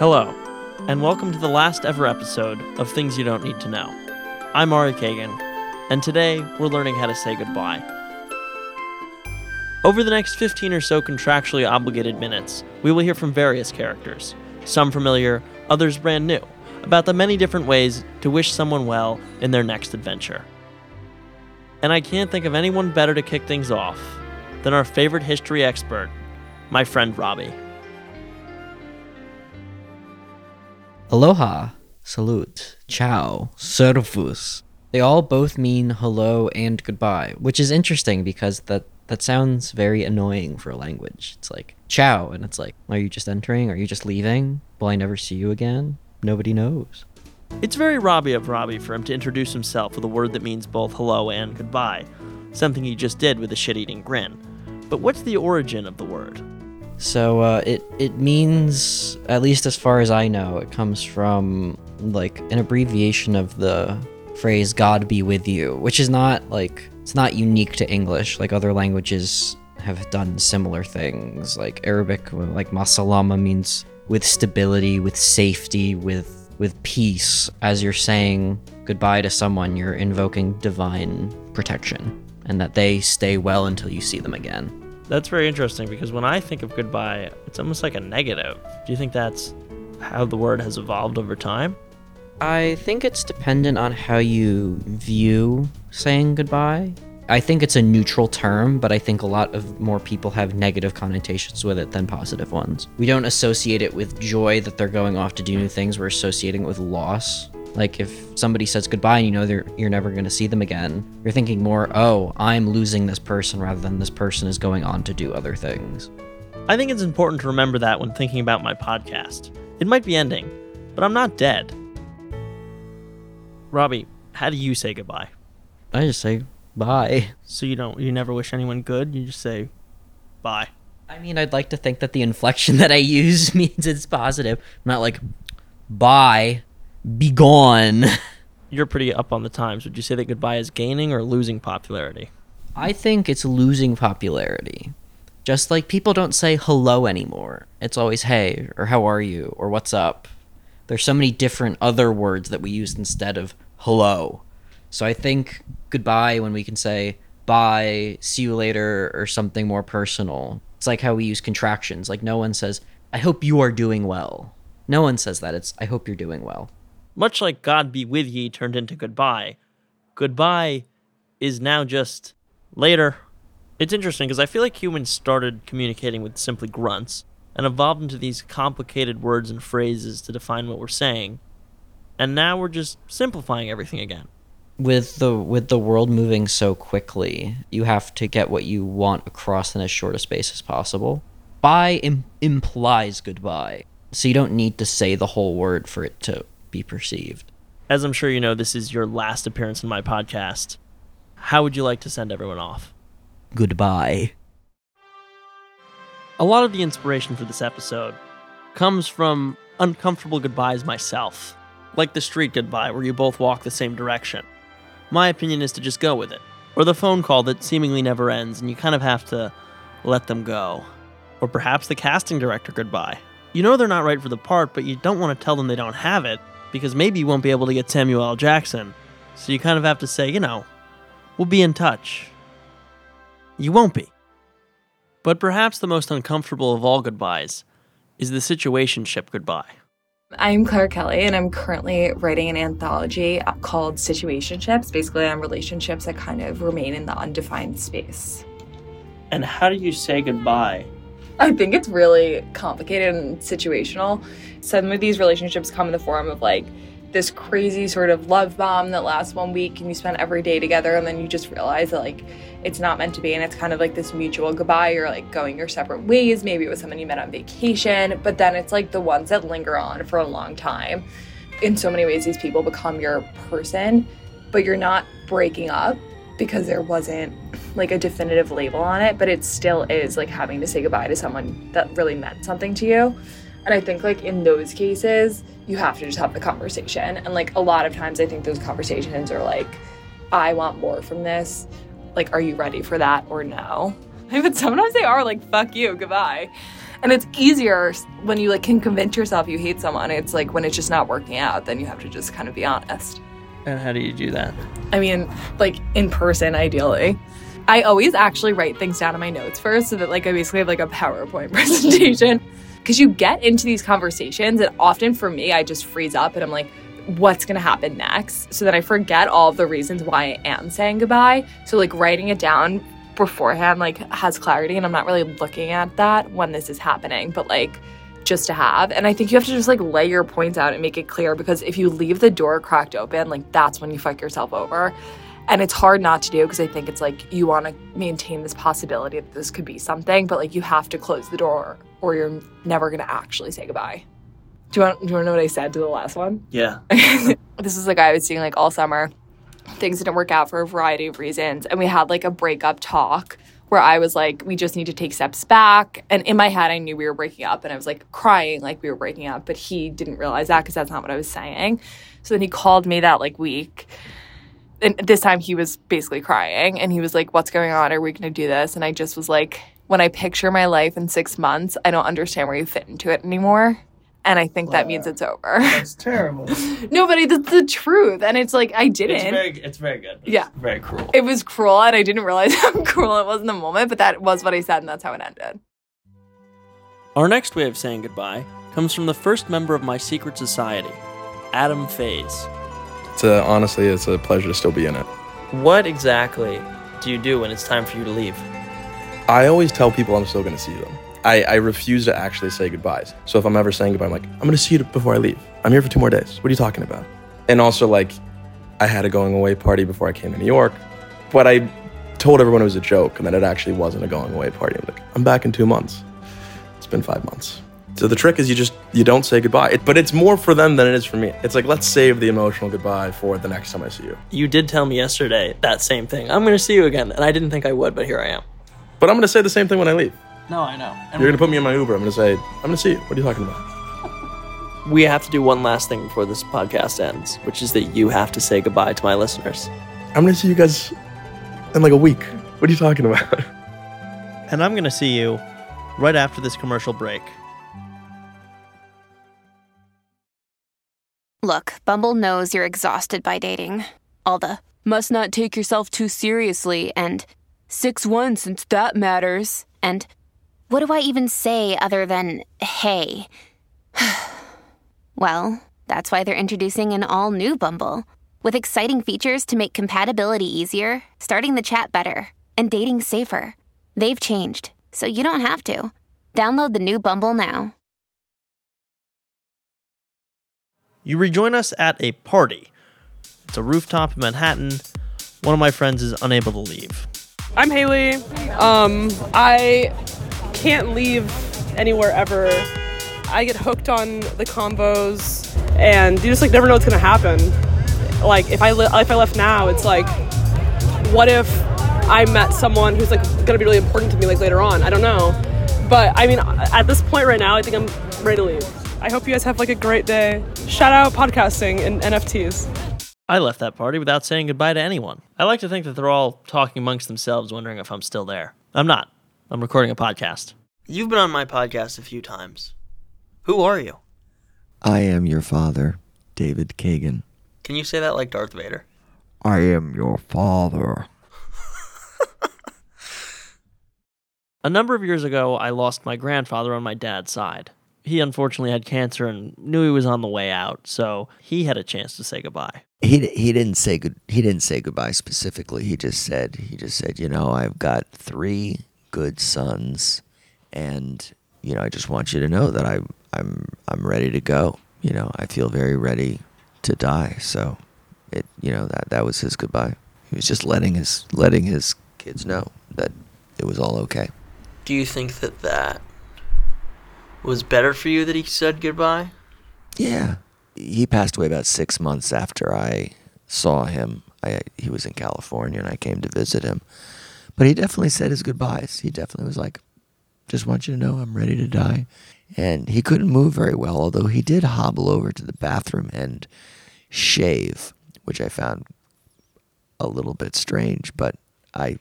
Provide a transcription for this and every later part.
Hello, and welcome to the last ever episode of Things You Don't Need to Know. I'm Ari Kagan, and today we're learning how to say goodbye. Over the next 15 or so contractually obligated minutes, we will hear from various characters, some familiar, others brand new, about the many different ways to wish someone well in their next adventure. And I can't think of anyone better to kick things off than our favorite history expert, my friend Robbie. Aloha, salute, ciao, servus. They all both mean hello and goodbye, which is interesting because that that sounds very annoying for a language. It's like ciao, and it's like, are you just entering? Are you just leaving? Will I never see you again? Nobody knows. It's very Robbie of Robbie for him to introduce himself with a word that means both hello and goodbye, something he just did with a shit eating grin. But what's the origin of the word? So uh, it it means, at least as far as I know, it comes from like an abbreviation of the phrase "God be with you," which is not like it's not unique to English. Like other languages have done similar things. Like Arabic, like masalama means with stability, with safety, with with peace. As you're saying goodbye to someone, you're invoking divine protection and that they stay well until you see them again. That's very interesting because when I think of goodbye, it's almost like a negative. Do you think that's how the word has evolved over time? I think it's dependent on how you view saying goodbye. I think it's a neutral term, but I think a lot of more people have negative connotations with it than positive ones. We don't associate it with joy that they're going off to do new things, we're associating it with loss. Like if somebody says goodbye and you know they're, you're never going to see them again, you're thinking more, oh, I'm losing this person rather than this person is going on to do other things. I think it's important to remember that when thinking about my podcast. It might be ending, but I'm not dead. Robbie, how do you say goodbye? I just say bye. So you don't you never wish anyone good, you just say bye. I mean, I'd like to think that the inflection that I use means it's positive. I'm not like bye be gone. You're pretty up on the times. Would you say that goodbye is gaining or losing popularity? I think it's losing popularity. Just like people don't say hello anymore. It's always hey, or how are you, or what's up. There's so many different other words that we use instead of hello. So I think goodbye when we can say bye, see you later, or something more personal. It's like how we use contractions. Like no one says, I hope you are doing well. No one says that. It's I hope you're doing well much like God be with ye turned into goodbye, goodbye is now just later. It's interesting because I feel like humans started communicating with simply grunts and evolved into these complicated words and phrases to define what we're saying. And now we're just simplifying everything again. With the with the world moving so quickly, you have to get what you want across in as short a space as possible. Bye Im- implies goodbye. So you don't need to say the whole word for it to be perceived. As I'm sure you know, this is your last appearance in my podcast. How would you like to send everyone off? Goodbye. A lot of the inspiration for this episode comes from uncomfortable goodbyes myself, like the street goodbye where you both walk the same direction. My opinion is to just go with it, or the phone call that seemingly never ends and you kind of have to let them go, or perhaps the casting director goodbye. You know they're not right for the part, but you don't want to tell them they don't have it, because maybe you won't be able to get Samuel L. Jackson. So you kind of have to say, you know, we'll be in touch. You won't be. But perhaps the most uncomfortable of all goodbyes is the situationship goodbye. I'm Claire Kelly, and I'm currently writing an anthology called Situationships, basically on relationships that kind of remain in the undefined space. And how do you say goodbye I think it's really complicated and situational. Some of these relationships come in the form of like this crazy sort of love bomb that lasts one week and you spend every day together and then you just realize that like it's not meant to be and it's kind of like this mutual goodbye. You're like going your separate ways. Maybe it was someone you met on vacation but then it's like the ones that linger on for a long time. In so many ways these people become your person but you're not breaking up because there wasn't like a definitive label on it, but it still is like having to say goodbye to someone that really meant something to you. And I think like in those cases, you have to just have the conversation. And like a lot of times I think those conversations are like, I want more from this. Like, are you ready for that or no? But sometimes they are like, fuck you, goodbye. And it's easier when you like can convince yourself you hate someone. It's like when it's just not working out, then you have to just kind of be honest. And how do you do that? I mean, like in person, ideally. I always actually write things down in my notes first so that like I basically have like a PowerPoint presentation. Because you get into these conversations, and often for me, I just freeze up and I'm like, what's to happen next? So that I forget all the reasons why I am saying goodbye. So, like, writing it down beforehand, like, has clarity, and I'm not really looking at that when this is happening, but like, just to have. And I think you have to just like lay your points out and make it clear because if you leave the door cracked open, like, that's when you fuck yourself over. And it's hard not to do because I think it's like you want to maintain this possibility that this could be something, but like you have to close the door or you're never going to actually say goodbye. Do you want do you want to know what I said to the last one? Yeah. this is the guy I was seeing like all summer. Things didn't work out for a variety of reasons, and we had like a breakup talk where I was like, we just need to take steps back. And in my head, I knew we were breaking up, and I was like crying like we were breaking up, but he didn't realize that because that's not what I was saying. So then he called me that like week. And this time he was basically crying and he was like, What's going on? Are we going to do this? And I just was like, When I picture my life in six months, I don't understand where you fit into it anymore. And I think that means it's over. That's terrible. no, but it's the truth. And it's like, I didn't. It's very, it's very good. but Yeah. It's very cruel. it was cruel and I didn't realize how cruel it was in the moment, but that was what I said and that's how it ended. Our next way of saying goodbye comes from the first member of my secret society, Adam Faze. It's a, honestly, it's a pleasure to still be in it. What exactly do you do when it's time for you to leave? I always tell people I'm still going to see them. I, I refuse to actually say goodbyes. So if I'm ever saying goodbye, I'm like, I'm going to see you before I leave. I'm here for two more days. What are you talking about? And also, like, I had a going away party before I came to New York, but I told everyone it was a joke and that it actually wasn't a going away party. I'm like, I'm back in two months. It's been five months. So the trick is you just you don't say goodbye. It, but it's more for them than it is for me. It's like let's save the emotional goodbye for the next time I see you. You did tell me yesterday that same thing. I'm going to see you again. And I didn't think I would, but here I am. But I'm gonna say the same thing when I leave. No, I know. And You're gonna put me in my Uber. I'm gonna say, I'm gonna see you. What are you talking about? we have to do one last thing before this podcast ends, which is that you have to say goodbye to my listeners. I'm gonna see you guys in like a week. What are you talking about? And I'm going to see you right after this commercial break. Look, Bumble knows you're exhausted by dating. All the must not take yourself too seriously and 6 1 since that matters. And what do I even say other than hey? well, that's why they're introducing an all new Bumble with exciting features to make compatibility easier, starting the chat better, and dating safer. They've changed, so you don't have to. Download the new Bumble now. You rejoin us at a party. It's a rooftop in Manhattan. One of my friends is unable to leave. I'm Haley. Um, I can't leave anywhere ever. I get hooked on the combos, and you just like never know what's gonna happen. Like if I li- if I left now, it's like, what if I met someone who's like gonna be really important to me like later on? I don't know. But I mean, at this point right now, I think I'm ready to leave. I hope you guys have like a great day. Shout out podcasting and NFTs. I left that party without saying goodbye to anyone. I like to think that they're all talking amongst themselves, wondering if I'm still there. I'm not. I'm recording a podcast. You've been on my podcast a few times. Who are you? I am your father, David Kagan. Can you say that like Darth Vader? I am your father. A number of years ago, I lost my grandfather on my dad's side. He unfortunately had cancer and knew he was on the way out, so he had a chance to say goodbye. He he didn't say good. He didn't say goodbye specifically. He just said he just said, you know, I've got three good sons, and you know, I just want you to know that I I'm I'm ready to go. You know, I feel very ready to die. So, it you know that that was his goodbye. He was just letting his letting his kids know that it was all okay. Do you think that that was better for you that he said goodbye? Yeah. He passed away about six months after I saw him. I, he was in California and I came to visit him. But he definitely said his goodbyes. He definitely was like, just want you to know I'm ready to die. And he couldn't move very well, although he did hobble over to the bathroom and shave, which I found a little bit strange, but I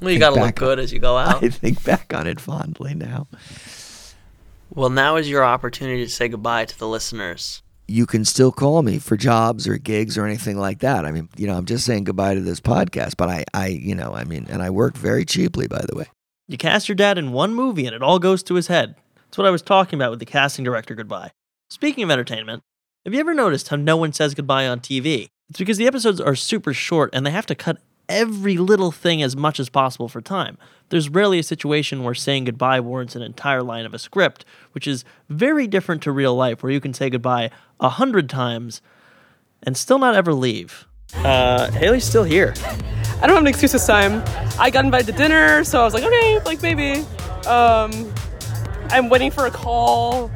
Well, you gotta look back- good as you go out. I think back on it fondly now. Well, now is your opportunity to say goodbye to the listeners. You can still call me for jobs or gigs or anything like that. I mean, you know, I'm just saying goodbye to this podcast, but I, I, you know, I mean, and I work very cheaply, by the way. You cast your dad in one movie and it all goes to his head. That's what I was talking about with the casting director goodbye. Speaking of entertainment, have you ever noticed how no one says goodbye on TV? It's because the episodes are super short and they have to cut every little thing as much as possible for time. There's rarely a situation where saying goodbye warrants an entire line of a script, which is very different to real life, where you can say goodbye a hundred times and still not ever leave. Uh, Haley's still here. I don't have an excuse this time. I got invited to dinner, so I was like, okay, like maybe. Um, I'm waiting for a call.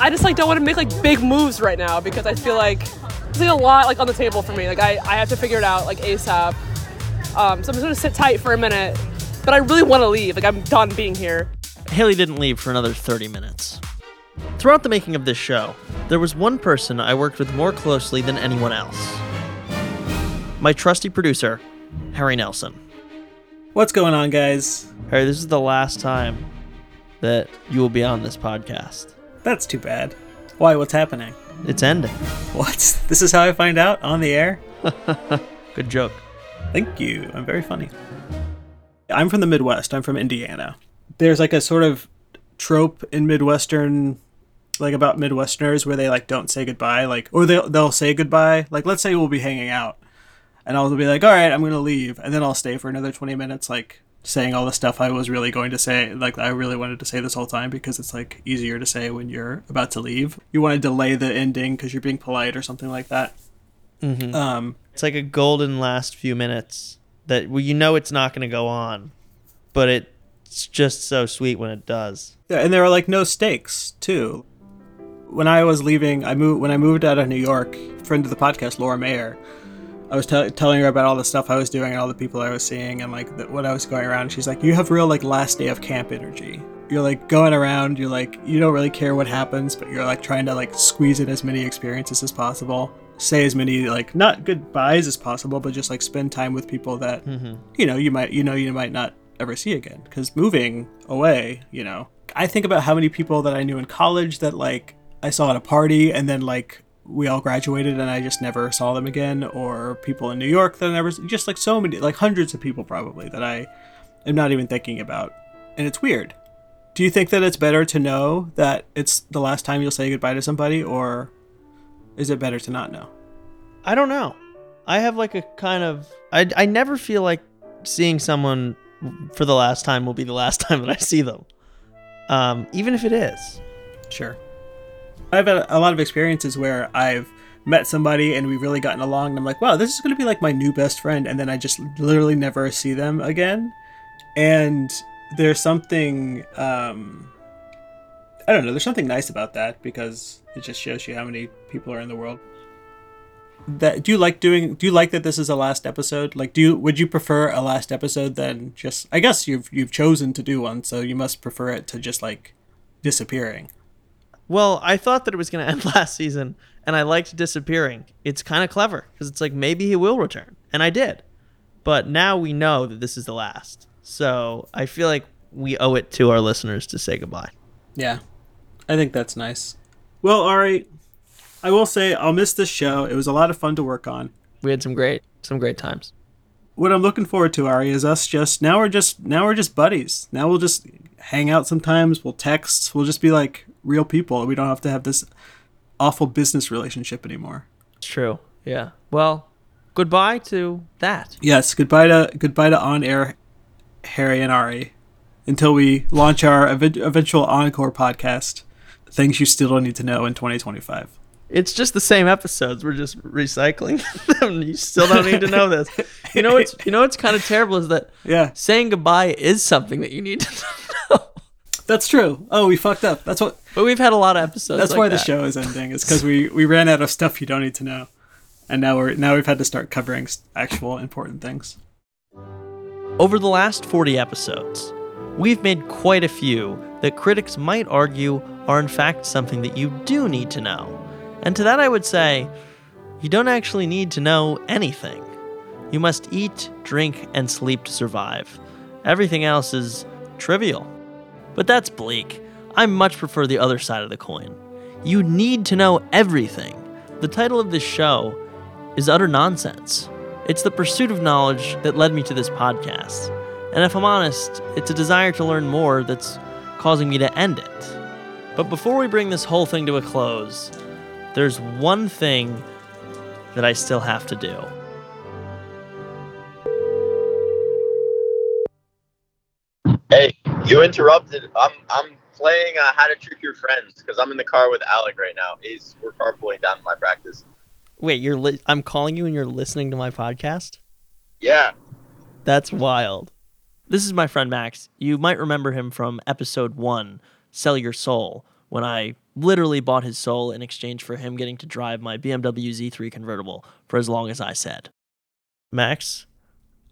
I just like don't want to make like big moves right now because I feel like there's like a lot like on the table for me. Like I, I have to figure it out like ASAP. Um, so I'm just gonna sit tight for a minute. But I really want to leave. Like I'm done being here. Haley didn't leave for another 30 minutes. Throughout the making of this show, there was one person I worked with more closely than anyone else. My trusty producer, Harry Nelson. What's going on, guys? Harry, this is the last time that you will be on this podcast. That's too bad. Why? What's happening? It's ending. What? This is how I find out on the air? Good joke. Thank you. I'm very funny. I'm from the Midwest. I'm from Indiana. There's like a sort of trope in Midwestern, like about Midwesterners where they like don't say goodbye, like or they'll they'll say goodbye. Like let's say we'll be hanging out, and I'll be like, all right, I'm gonna leave, and then I'll stay for another 20 minutes, like saying all the stuff I was really going to say, like I really wanted to say this whole time because it's like easier to say when you're about to leave. You want to delay the ending because you're being polite or something like that. Mm-hmm. Um, It's like a golden last few minutes that well, you know it's not going to go on, but it's just so sweet when it does. Yeah, and there are like no stakes too. When I was leaving, I moved when I moved out of New York. Friend of the podcast, Laura Mayer, I was tell telling her about all the stuff I was doing and all the people I was seeing and like the, what I was going around. She's like, "You have real like last day of camp energy. You're like going around. You're like you don't really care what happens, but you're like trying to like squeeze in as many experiences as possible." Say as many like not goodbyes as possible, but just like spend time with people that mm-hmm. you know you might you know you might not ever see again. Because moving away you know i think about how many people that i knew in college that like i saw at a party and then like we all graduated and i just never saw them again or people in new york that i never just like so many like hundreds of people probably that i am not even thinking about. And it's weird. Do you think that it's better to know that it's the last time you'll say goodbye to somebody or is it better to not know I don't know. I have like a kind of I I never feel like seeing someone for the last time will be the last time that I see them. Um, even if it is. Sure. I've had a lot of experiences where I've met somebody and we've really gotten along and I'm like, wow, this is going to be like my new best friend. And then I just literally never see them again. And there's something, um, I don't know, there's something nice about that because it just shows you how many people are in the world. That do you like doing? Do you like that this is a last episode? Like, do you would you prefer a last episode than just? I guess you've you've chosen to do one, so you must prefer it to just like disappearing. Well, I thought that it was going to end last season, and I liked disappearing. It's kind of clever because it's like maybe he will return, and I did. But now we know that this is the last, so I feel like we owe it to our listeners to say goodbye. Yeah, I think that's nice. Well, Ari, I will say I'll miss this show. It was a lot of fun to work on. We had some great, some great times. What I'm looking forward to, Ari, is us just now we're just now we're just buddies. Now we'll just hang out sometimes. We'll text. We'll just be like real people. We don't have to have this awful business relationship anymore. It's true. Yeah. Well, goodbye to that. Yes, goodbye to goodbye to on air Harry and Ari until we launch our ev- eventual encore podcast. Things you still don't need to know in 2025. It's just the same episodes. We're just recycling them. You still don't need to know this. You know what's you know what's kind of terrible is that Yeah, saying goodbye is something that you need to know. that's true. Oh, we fucked up. That's what. But we've had a lot of episodes. That's like why the show is ending. It's because we we ran out of stuff you don't need to know, and now we're now we've had to start covering actual important things. Over the last 40 episodes, we've made quite a few that critics might argue are in fact something that you do need to know. And to that I would say, you don't actually need to know anything. You must eat, drink, and sleep to survive. Everything else is trivial. But that's bleak. I much prefer the other side of the coin. You need to know everything. The title of this show is Utter Nonsense. It's the pursuit of knowledge that led me to this podcast. And if I'm honest, it's a desire to learn more that's causing me to end it. But before we bring this whole thing to a close, there's one thing that I still have to do. Hey, you interrupted. I'm I'm playing uh, How to Trick Your Friends because I'm in the car with Alec right now. He's we're carpooling down to my practice. Wait, you're li- I'm calling you and you're listening to my podcast? Yeah. That's wild. This is my friend Max. You might remember him from episode 1, Sell Your Soul, when I literally bought his soul in exchange for him getting to drive my BMW Z3 convertible for as long as I said. Max,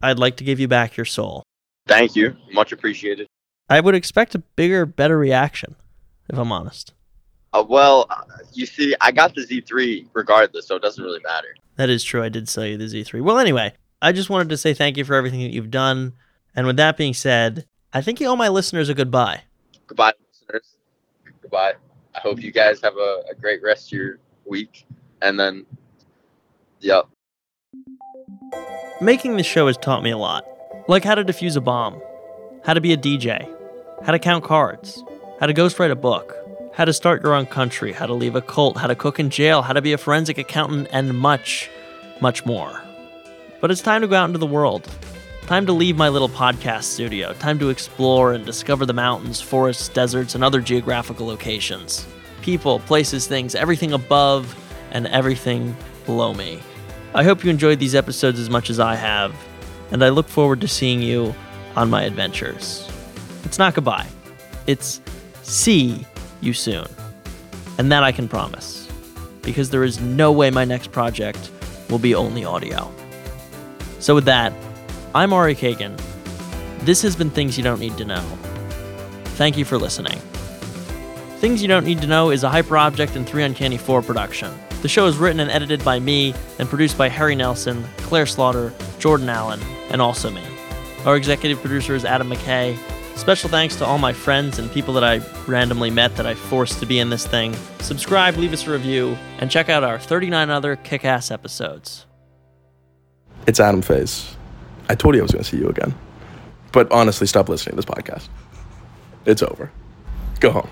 I'd like to give you back your soul. Thank you. Much appreciated. I would expect a bigger, better reaction, if I'm honest. Uh, well, uh, you see, I got the Z3 regardless, so it doesn't really matter. That is true. I did sell you the Z3. Well, anyway, I just wanted to say thank you for everything that you've done. And with that being said, I think you owe my listeners a goodbye. Goodbye, listeners. Goodbye. I hope you guys have a, a great rest of your week. And then, yep. Making this show has taught me a lot. Like how to defuse a bomb, how to be a DJ, how to count cards, how to ghostwrite a book, how to start your own country, how to leave a cult, how to cook in jail, how to be a forensic accountant, and much, much more. But it's time to go out into the world. Time to leave my little podcast studio. Time to explore and discover the mountains, forests, deserts, and other geographical locations. People, places, things, everything above and everything below me. I hope you enjoyed these episodes as much as I have, and I look forward to seeing you on my adventures. It's not goodbye, it's see you soon. And that I can promise, because there is no way my next project will be only audio. So, with that, I'm Ari Kagan. This has been Things You Don't Need to Know. Thank you for listening. Things You Don't Need to Know is a Hyperobject and 3 Uncanny 4 production. The show is written and edited by me and produced by Harry Nelson, Claire Slaughter, Jordan Allen, and also me. Our executive producer is Adam McKay. Special thanks to all my friends and people that I randomly met that I forced to be in this thing. Subscribe, leave us a review, and check out our 39 other kick ass episodes. It's Adam Faze. I told you I was going to see you again. But honestly, stop listening to this podcast. It's over. Go home.